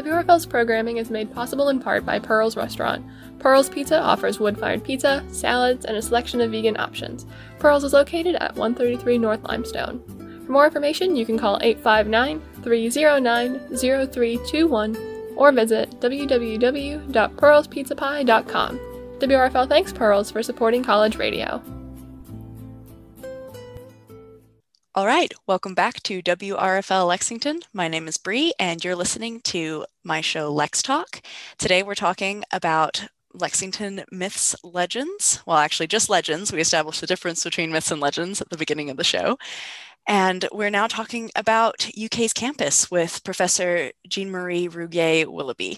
WRFL's programming is made possible in part by Pearl's Restaurant. Pearl's Pizza offers wood fired pizza, salads, and a selection of vegan options. Pearl's is located at 133 North Limestone. For more information, you can call 859 309 0321 or visit www.pearlspizzapie.com. WRFL thanks Pearls for supporting college radio. All right, welcome back to WRFL Lexington. My name is Bree, and you're listening to my show Lex Talk. Today we're talking about Lexington myths, legends. Well, actually, just legends. We established the difference between myths and legends at the beginning of the show. And we're now talking about UK's campus with Professor Jean Marie Rouhier Willoughby.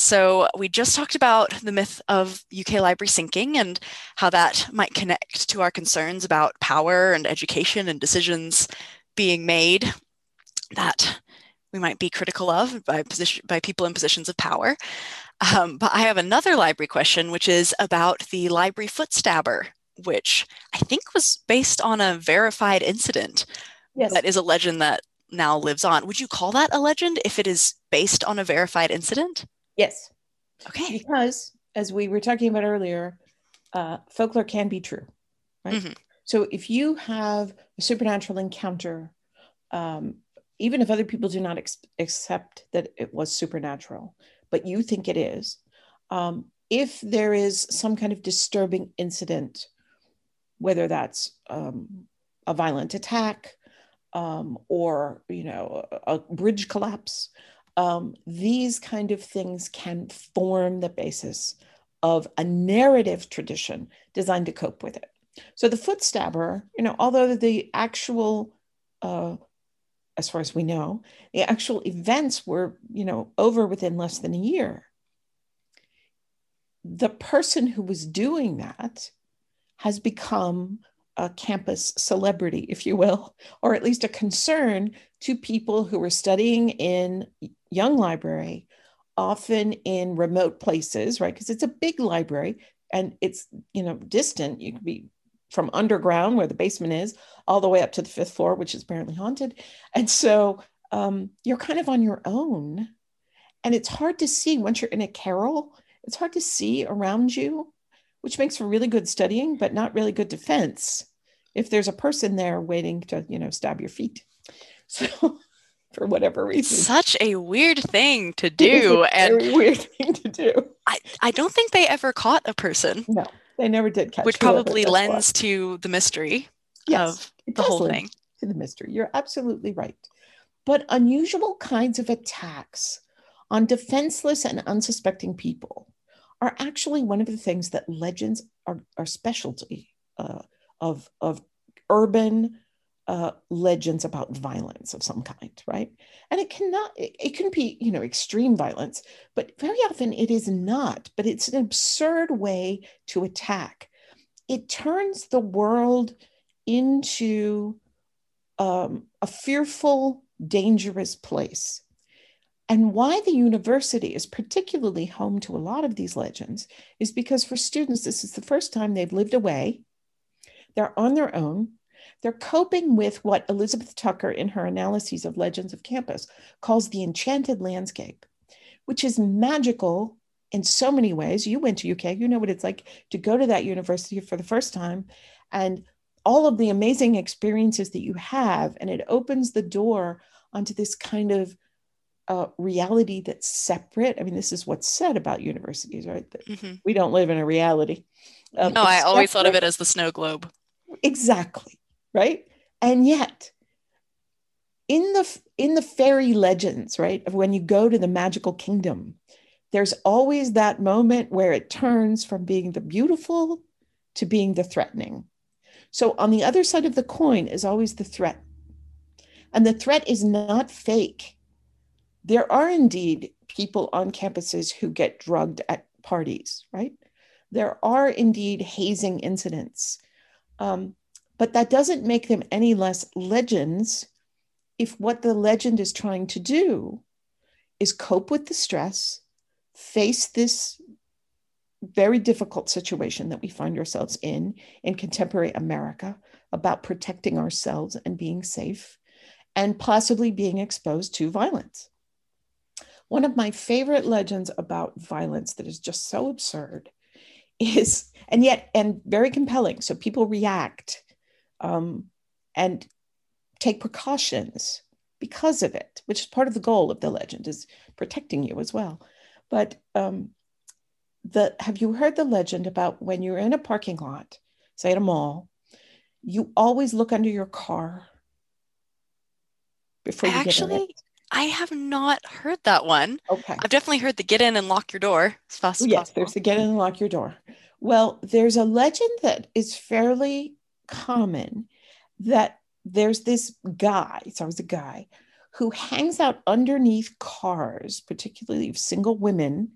So, we just talked about the myth of UK library sinking and how that might connect to our concerns about power and education and decisions being made that we might be critical of by, position, by people in positions of power. Um, but I have another library question, which is about the library footstabber, which I think was based on a verified incident Yes. that is a legend that now lives on. Would you call that a legend if it is based on a verified incident? Yes. Okay. Because as we were talking about earlier, uh, folklore can be true, right? Mhm. So if you have a supernatural encounter, um, even if other people do not ex- accept that it was supernatural, but you think it is, um, if there is some kind of disturbing incident, whether that's um, a violent attack um, or you know a, a bridge collapse, um, these kind of things can form the basis of a narrative tradition designed to cope with it. So the foot stabber, you know, although the actual, uh, as far as we know, the actual events were, you know, over within less than a year. The person who was doing that has become a campus celebrity, if you will, or at least a concern to people who were studying in Young Library, often in remote places, right? Because it's a big library and it's, you know, distant. You could be from underground where the basement is all the way up to the fifth floor, which is apparently haunted. And so um, you're kind of on your own. And it's hard to see once you're in a carrel, it's hard to see around you, which makes for really good studying, but not really good defense if there's a person there waiting to, you know, stab your feet. *laughs* So for whatever reason. Such a weird thing to *laughs* do. and weird *laughs* thing to do. I, I don't think they ever caught a person. No, they never did catch Which probably lends to the mystery yes, of the whole thing. To the mystery. You're absolutely right. But unusual kinds of attacks on defenseless and unsuspecting people are actually one of the things that legends are, are specialty uh, of, of urban uh, legends about violence of some kind, right? And it cannot, it, it can be, you know, extreme violence, but very often it is not, but it's an absurd way to attack. It turns the world into um, a fearful, dangerous place. And why the university is particularly home to a lot of these legends is because for students, this is the first time they've lived away. They're on their own. They're coping with what Elizabeth Tucker, in her analyses of Legends of Campus, calls the enchanted landscape, which is magical in so many ways. You went to UK, you know what it's like to go to that university for the first time and all of the amazing experiences that you have. And it opens the door onto this kind of uh, reality that's separate. I mean, this is what's said about universities, right? That Mm-hmm. we don't live in a reality. Um, No, I always thought of it as the snow globe. exactly right? And yet in the in the fairy legends right of when you go to the magical kingdom there's always that moment where it turns from being the beautiful to being the threatening. So on the other side of the coin is always the threat. And the threat is not fake. There are indeed people on campuses who get drugged at parties right? There are indeed hazing incidents. Um, but that doesn't make them any less legends if what the legend is trying to do is cope with the stress, face this very difficult situation that we find ourselves in in contemporary America about protecting ourselves and being safe and possibly being exposed to violence. One of my favorite legends about violence that is just so absurd is, and yet, and very compelling. So people react um, and take precautions because of it, which is part of the goal of the legend is protecting you as well. But um, the have you heard the legend about when you're in a parking lot, say at a mall, you always look under your car before you get in Actually, it? I have not heard that one. Okay. I've definitely heard the get in and lock your door as fast as yes, possible. there's the get in and lock your door. Well, there's a legend that is fairly common that there's this guy, it's always a guy, who hangs out underneath cars, particularly of single women,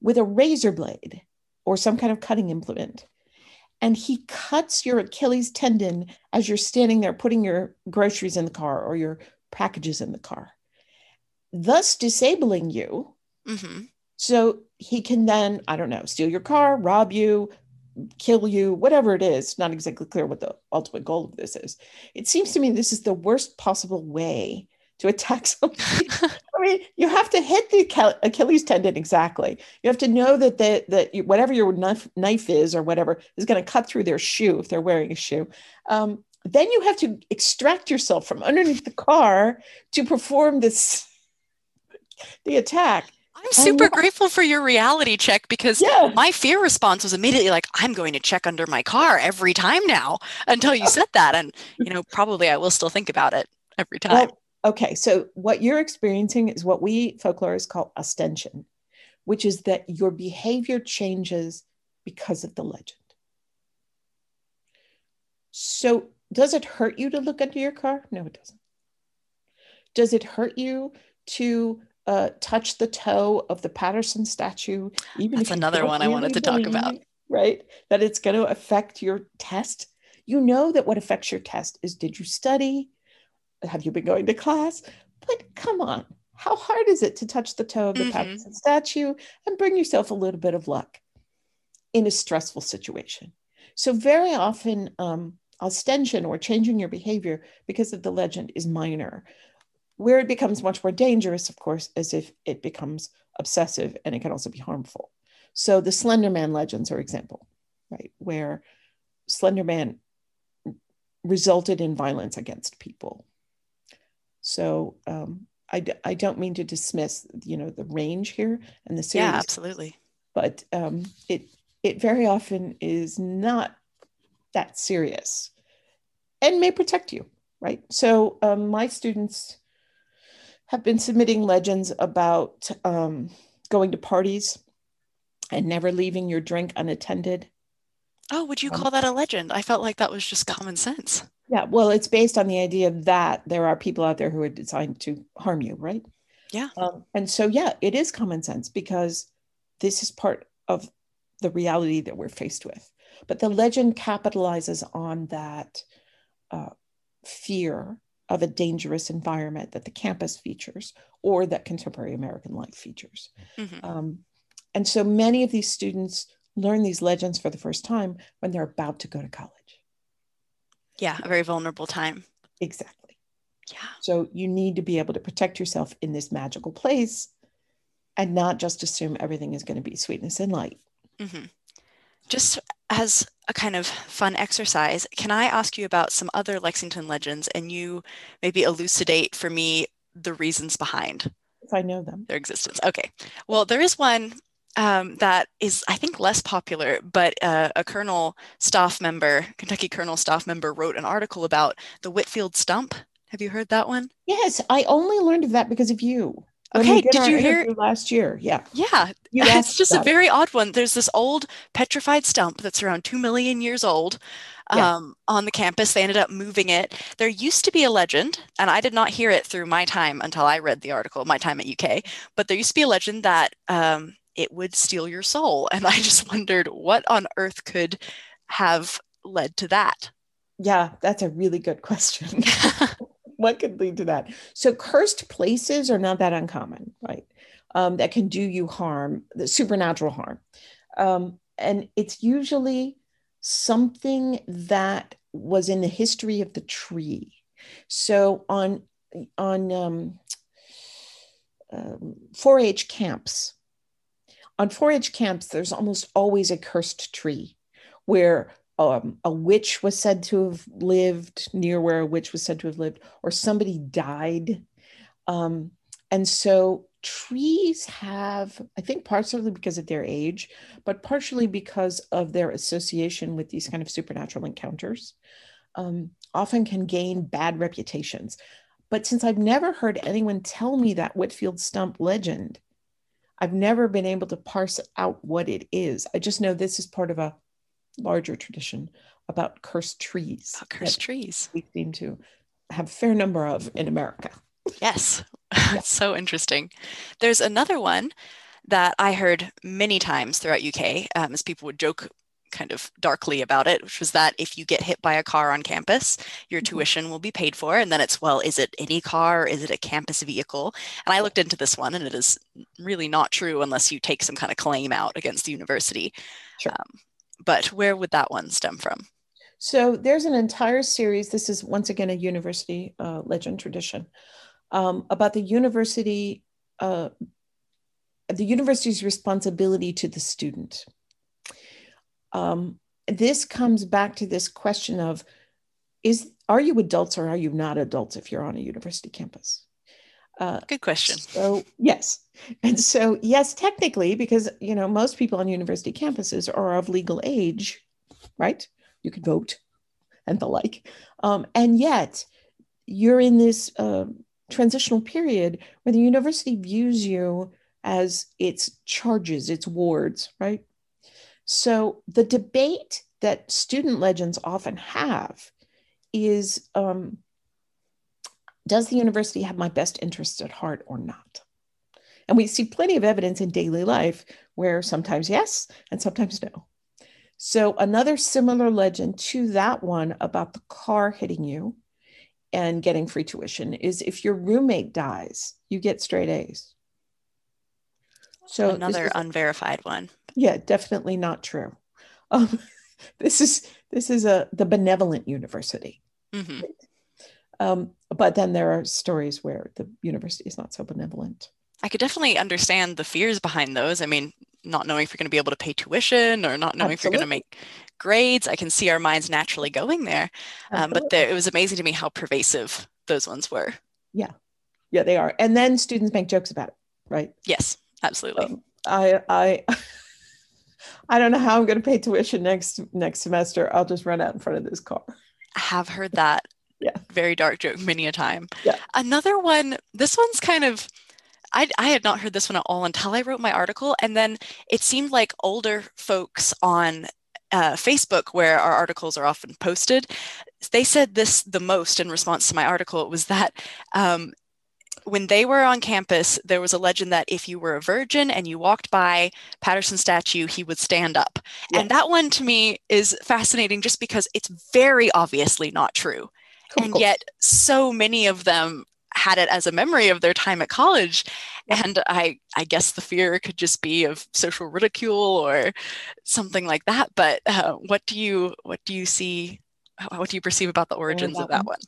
with a razor blade or some kind of cutting implement. And he cuts your Achilles tendon as you're standing there putting your groceries in the car or your packages in the car, thus disabling you hmm so he can then, I don't know, steal your car, rob you, kill you, whatever it is. Not exactly clear what the ultimate goal of this is. It seems to me this is the worst possible way to attack *laughs* somebody. I mean, you have to hit the Achilles tendon exactly. You have to know that the, that you, whatever your knife, knife is or whatever is going to cut through their shoe if they're wearing a shoe. Um, then you have to extract yourself from underneath the car to perform this *laughs* the attack. I'm super grateful for your reality check because Yeah. my fear response was immediately like, I'm going to check under my car every time now until you said that. And, you know, probably I will still think about it every time. Well, okay, so what you're experiencing is what we folklorists call ostension, which is that your behavior changes because of the legend. So, does it hurt you to look under your car? No, it doesn't. Does it hurt you to uh, touch the toe of the Patterson statue? Even That's if another one I wanted to talk about. Right, that it's going to affect your test. You know that what affects your test is did you study? Have you been going to class? But come on, how hard is it to touch the toe of the Mhm. Patterson statue and bring yourself a little bit of luck in a stressful situation? So very often, um, ostension or changing your behavior because of the legend is minor. Where it becomes much more dangerous, of course, is if it becomes obsessive and it can also be harmful. So the Slender Man legends are example, right, where Slender Man resulted in violence against people. So um, I, I don't mean to dismiss, you know, the range here and the series. Yeah, absolutely. But um, it it very often is not that serious and may protect you, right? So um, my students have been submitting legends about um, going to parties and never leaving your drink unattended. Oh, would you Um, call that a legend? I felt like that was just common sense. Yeah, well, it's based on the idea that there are people out there who are designed to harm you, right? Yeah. Um, and so, yeah, it is common sense because this is part of the reality that we're faced with. But the legend capitalizes on that uh, fear of a dangerous environment that the campus features or that contemporary American life features. Mhm. Um, and so many of these students learn these legends for the first time when they're about to go to college. Yeah, a very vulnerable time. Exactly. Yeah. So you need to be able to protect yourself in this magical place and not just assume everything is going to be sweetness and light. hmm Just as a kind of fun exercise, can I ask you about some other Lexington legends and you maybe elucidate for me the reasons behind If I know them. their existence? Okay. Well, there is one um, that is, I think, less popular, but uh, a Colonel staff member, Kentucky Colonel staff member, wrote an article about the Whitfield Stump. Have you heard that one? Yes, I only learned of that because of you. Okay, did you hear- last year? Yeah. Yeah, *laughs* it's just a it. very odd one. There's this old petrified stump that's around 2 million years old Yeah. um, on the campus. They ended up moving it. There used to be a legend, and I did not hear it through my time until I read the article, my time at UK, but there used to be a legend that um, it would steal your soul. *laughs* And I just wondered what on earth could have led to that. Yeah, that's a really good question. *laughs* what could lead to that? So, cursed places are not that uncommon, right? Um, that can do you harm, the supernatural harm. Um, and it's usually something that was in the history of the tree. So, on on um, um, 4-H camps, on 4-H camps, there's almost always a cursed tree where um, a witch was said to have lived near where a witch was said to have lived, or somebody died. Um, and so trees have, I think, partially because of their age, but partially because of their association with these kind of supernatural encounters, um, often can gain bad reputations. But since I've never heard anyone tell me that Whitfield Stump legend, I've never been able to parse out what it is. I just know this is part of a larger tradition about cursed trees that cursed trees. we seem to have a fair number of in America. Yes, *laughs* it's so interesting. There's another one that I heard many times throughout UK, um, as people would joke kind of darkly about it, which was that if you get hit by a car on campus, your Mhm. tuition will be paid for. And then it's, well, is it any car or is it a campus vehicle? And I looked into this one and it is really not true unless you take some kind of claim out against the university. Sure. Um, but where would that one stem from? So there's an entire series. This is once again a university uh, legend tradition um, about the university, uh, the university's responsibility to the student. Um, this comes back to this question of is are you adults or are you not adults if you're on a university campus? Uh, Good question. So yes, and so yes, technically, because you know most people on university campuses are of legal age, right? You can vote and the like, um, and yet you're in this uh, transitional period where the university views you as its charges, its wards, right? So the debate that student legends often have is. Um, does the university have my best interests at heart or not? And we see plenty of evidence in daily life where sometimes yes and sometimes no. So, another similar legend to that one about the car hitting you and getting free tuition is if your roommate dies, you get straight A's. So, Another is- unverified one. yeah, definitely not true. Um, *laughs* this is this is a the benevolent university. hmm Um, but then there are stories where the university is not so benevolent. I could definitely understand the fears behind those. I mean, not knowing if you're going to be able to pay tuition or not knowing if you're going to make grades. I can see our minds naturally going there. Um, but there, it was amazing to me how pervasive those ones were. Yeah. Yeah, they are. And then students make jokes about it, right? Yes, absolutely. Um, I I *laughs* I don't know how I'm going to pay tuition next next semester. I'll just run out in front of this car. I have heard that Yeah. very dark joke many a time. Yeah. Another one, this one's kind of, I, I had not heard this one at all until I wrote my article. And then it seemed like older folks on uh, Facebook, where our articles are often posted, they said this the most in response to my article. It was that um, when they were on campus, there was a legend that if you were a virgin and you walked by Patterson statue, he would stand up. Yeah. And that one to me is fascinating just because it's very obviously not true. *laughs* Of and course. yet so many of them had it as a memory of their time at college. And I I guess the fear could just be of social ridicule or something like that. But uh, what do you what do you see what do you perceive about the origins that of that one? one?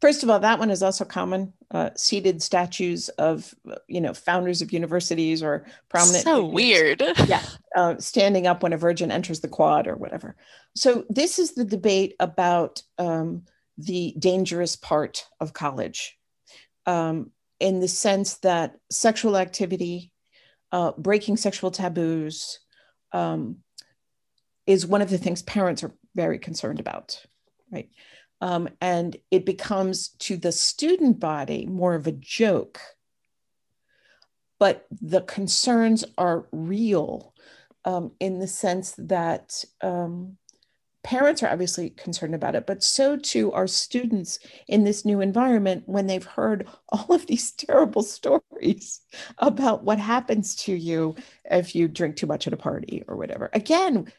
First of all, that one is also common. Uh, seated statues of you know founders of universities or prominent. so weird. yeah, uh, standing up when a virgin enters the quad or whatever. So this is the debate about um, the dangerous part of college, um, in the sense that sexual activity, uh, breaking sexual taboos, um, is one of the things parents are very concerned about, right? Um, and it becomes to the student body more of a joke but the concerns are real um, in the sense that um, parents are obviously concerned about it, but so too are students in this new environment when they've heard *laughs* all of these terrible stories about what happens to you if you drink too much at a party or whatever. Again,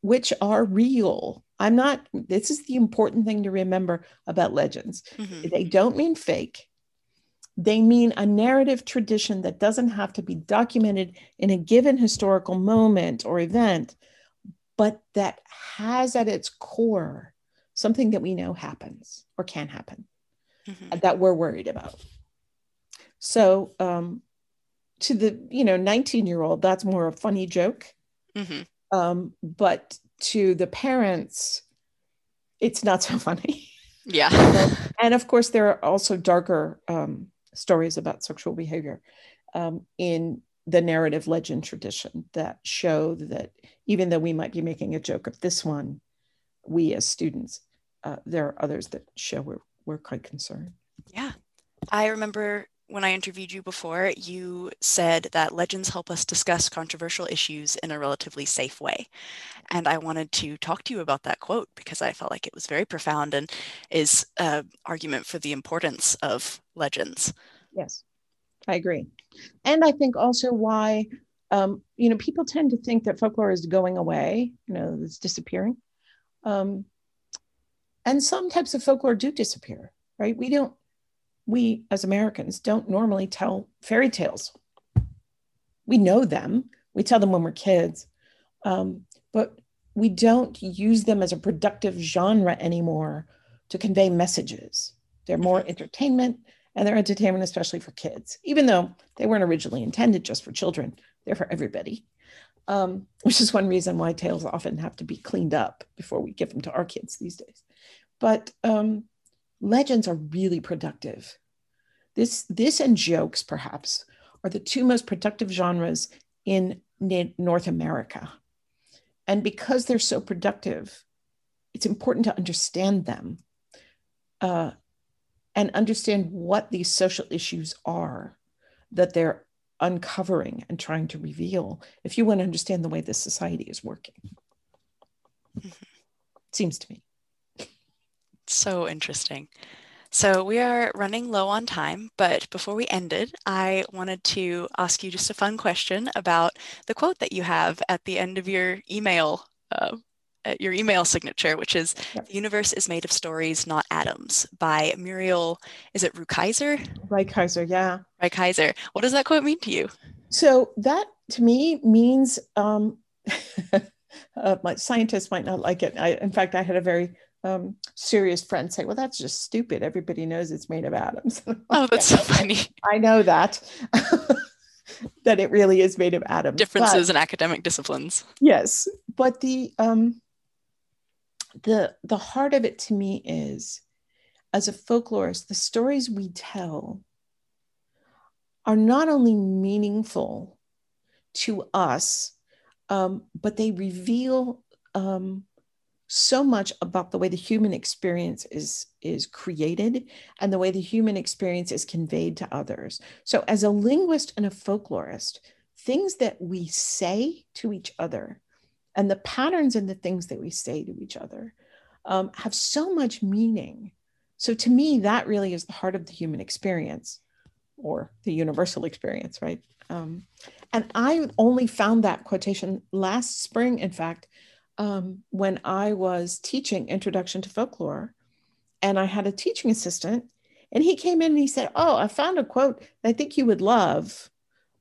which are real. I'm not, this is the important thing to remember about legends. Mhm. They don't mean fake. They mean a narrative tradition that doesn't have to be documented in a given historical moment or event, but that has at its core something that we know happens or can happen Mhm. that we're worried about. So, um, to the you know 19 year old, that's more a funny joke, Mhm. um, but to the parents, it's not so *laughs* funny. Yeah. *laughs* and of course there are also darker um, stories about sexual behavior um, in the narrative legend tradition that show that even though we might be making a joke of this one we as students uh, there are others that show we're, we're quite concerned Yeah. I remember when I interviewed you before, you said that legends help us discuss controversial issues in a relatively safe way. And I wanted to talk to you about that quote because I felt like it was very profound and is an argument for the importance of legends. yes i agree. And i think also why um, you know people tend to think that folklore is going away you know it's disappearing. Um, and some types of folklore do disappear right? We don't we as americans don't normally tell fairy tales. We know them. We tell them when we're kids. Um, but we don't use them as a productive genre anymore to convey messages. They're more entertainment and they're entertainment especially for kids. Even though they weren't originally intended just for children they're for everybody. Um, which is one reason why tales often have to be cleaned up before we give them to our kids these days. But um, legends are really productive. This this and jokes perhaps are the two most productive genres in north america. And because they're so productive it's important to understand them. Uh, and understand what these social issues are that they're uncovering and trying to reveal if you want to understand the way this society is working. Seems to me. So interesting. So we are running low on time, but before we ended, I wanted to ask you just a fun question about the quote that you have at the end of your email, uh, your email signature, which is. "The universe is made of stories, not atoms," by Muriel. Is it Rukeyser? kaiser yeah Rukeyser. What does that quote mean to you? so that to me means um, *laughs* Uh, my scientists might not like it. I, in fact, I had a very um, serious friend say, "Well, that's just stupid. Everybody knows it's made of atoms." *laughs* Oh, that's so funny. I know that *laughs* that it really is made of atoms. Differences but- in academic disciplines. yes but the um the the heart of it to me is as a folklorist the stories we tell are not only meaningful to us um, but they reveal um, so much about the way the human experience is is created and the way the human experience is conveyed to others. So as a linguist and a folklorist things that we say to each other and the patterns and the things that we say to each other um, have so much meaning. So to me, that really is the heart of the human experience or the universal experience, right? Um, and I only found that quotation last spring, in fact, um, when I was teaching Introduction to Folklore. And I had a teaching assistant, and he came in and he said, Oh, I found a quote that I think you would love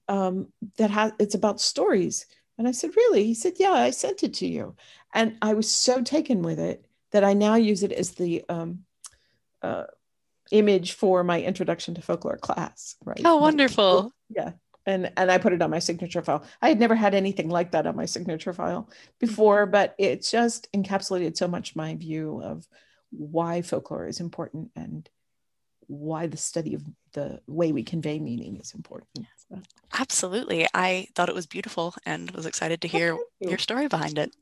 um, that has it's about stories. And I said, Really? He said, Yeah, I sent it to you. And I was so taken with it that I now use it as the um, uh, image for my introduction to folklore class. Right. Oh, wonderful. Yeah. And, and I put it on my signature file. I had never had anything like that on my signature file before, but it just encapsulated so much my view of why folklore is important and why the study of the way we convey meaning is important. So, Absolutely. I thought it was beautiful and was excited to hear you. your story behind it.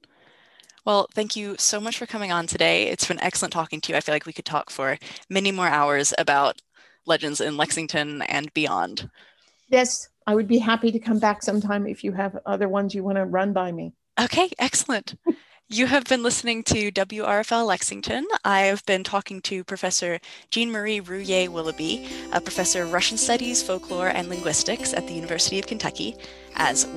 Well, thank you so much for coming on today. It's been excellent talking to you. I feel like we could talk for many more hours about legends in Lexington and beyond. yes, I would be happy to come back sometime if you have other ones you want to run by me. Okay, excellent. You have been listening to WRFL Lexington. I have been talking to Professor Jean Marie Rouhier Willoughby, a professor of Russian Studies, Folklore, and Linguistics at the University of Kentucky, as,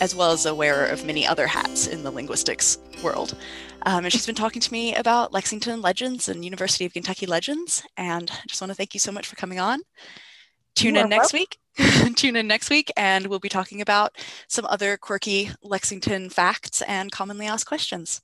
as well as a wearer of many other hats in the linguistics world. Um, and she's been talking to me about Lexington legends and University of Kentucky legends. And I just want to thank you so much for coming on. Tune You in next week. *laughs* Tune in next week, and we'll be talking about some other quirky Lexington facts and commonly asked questions.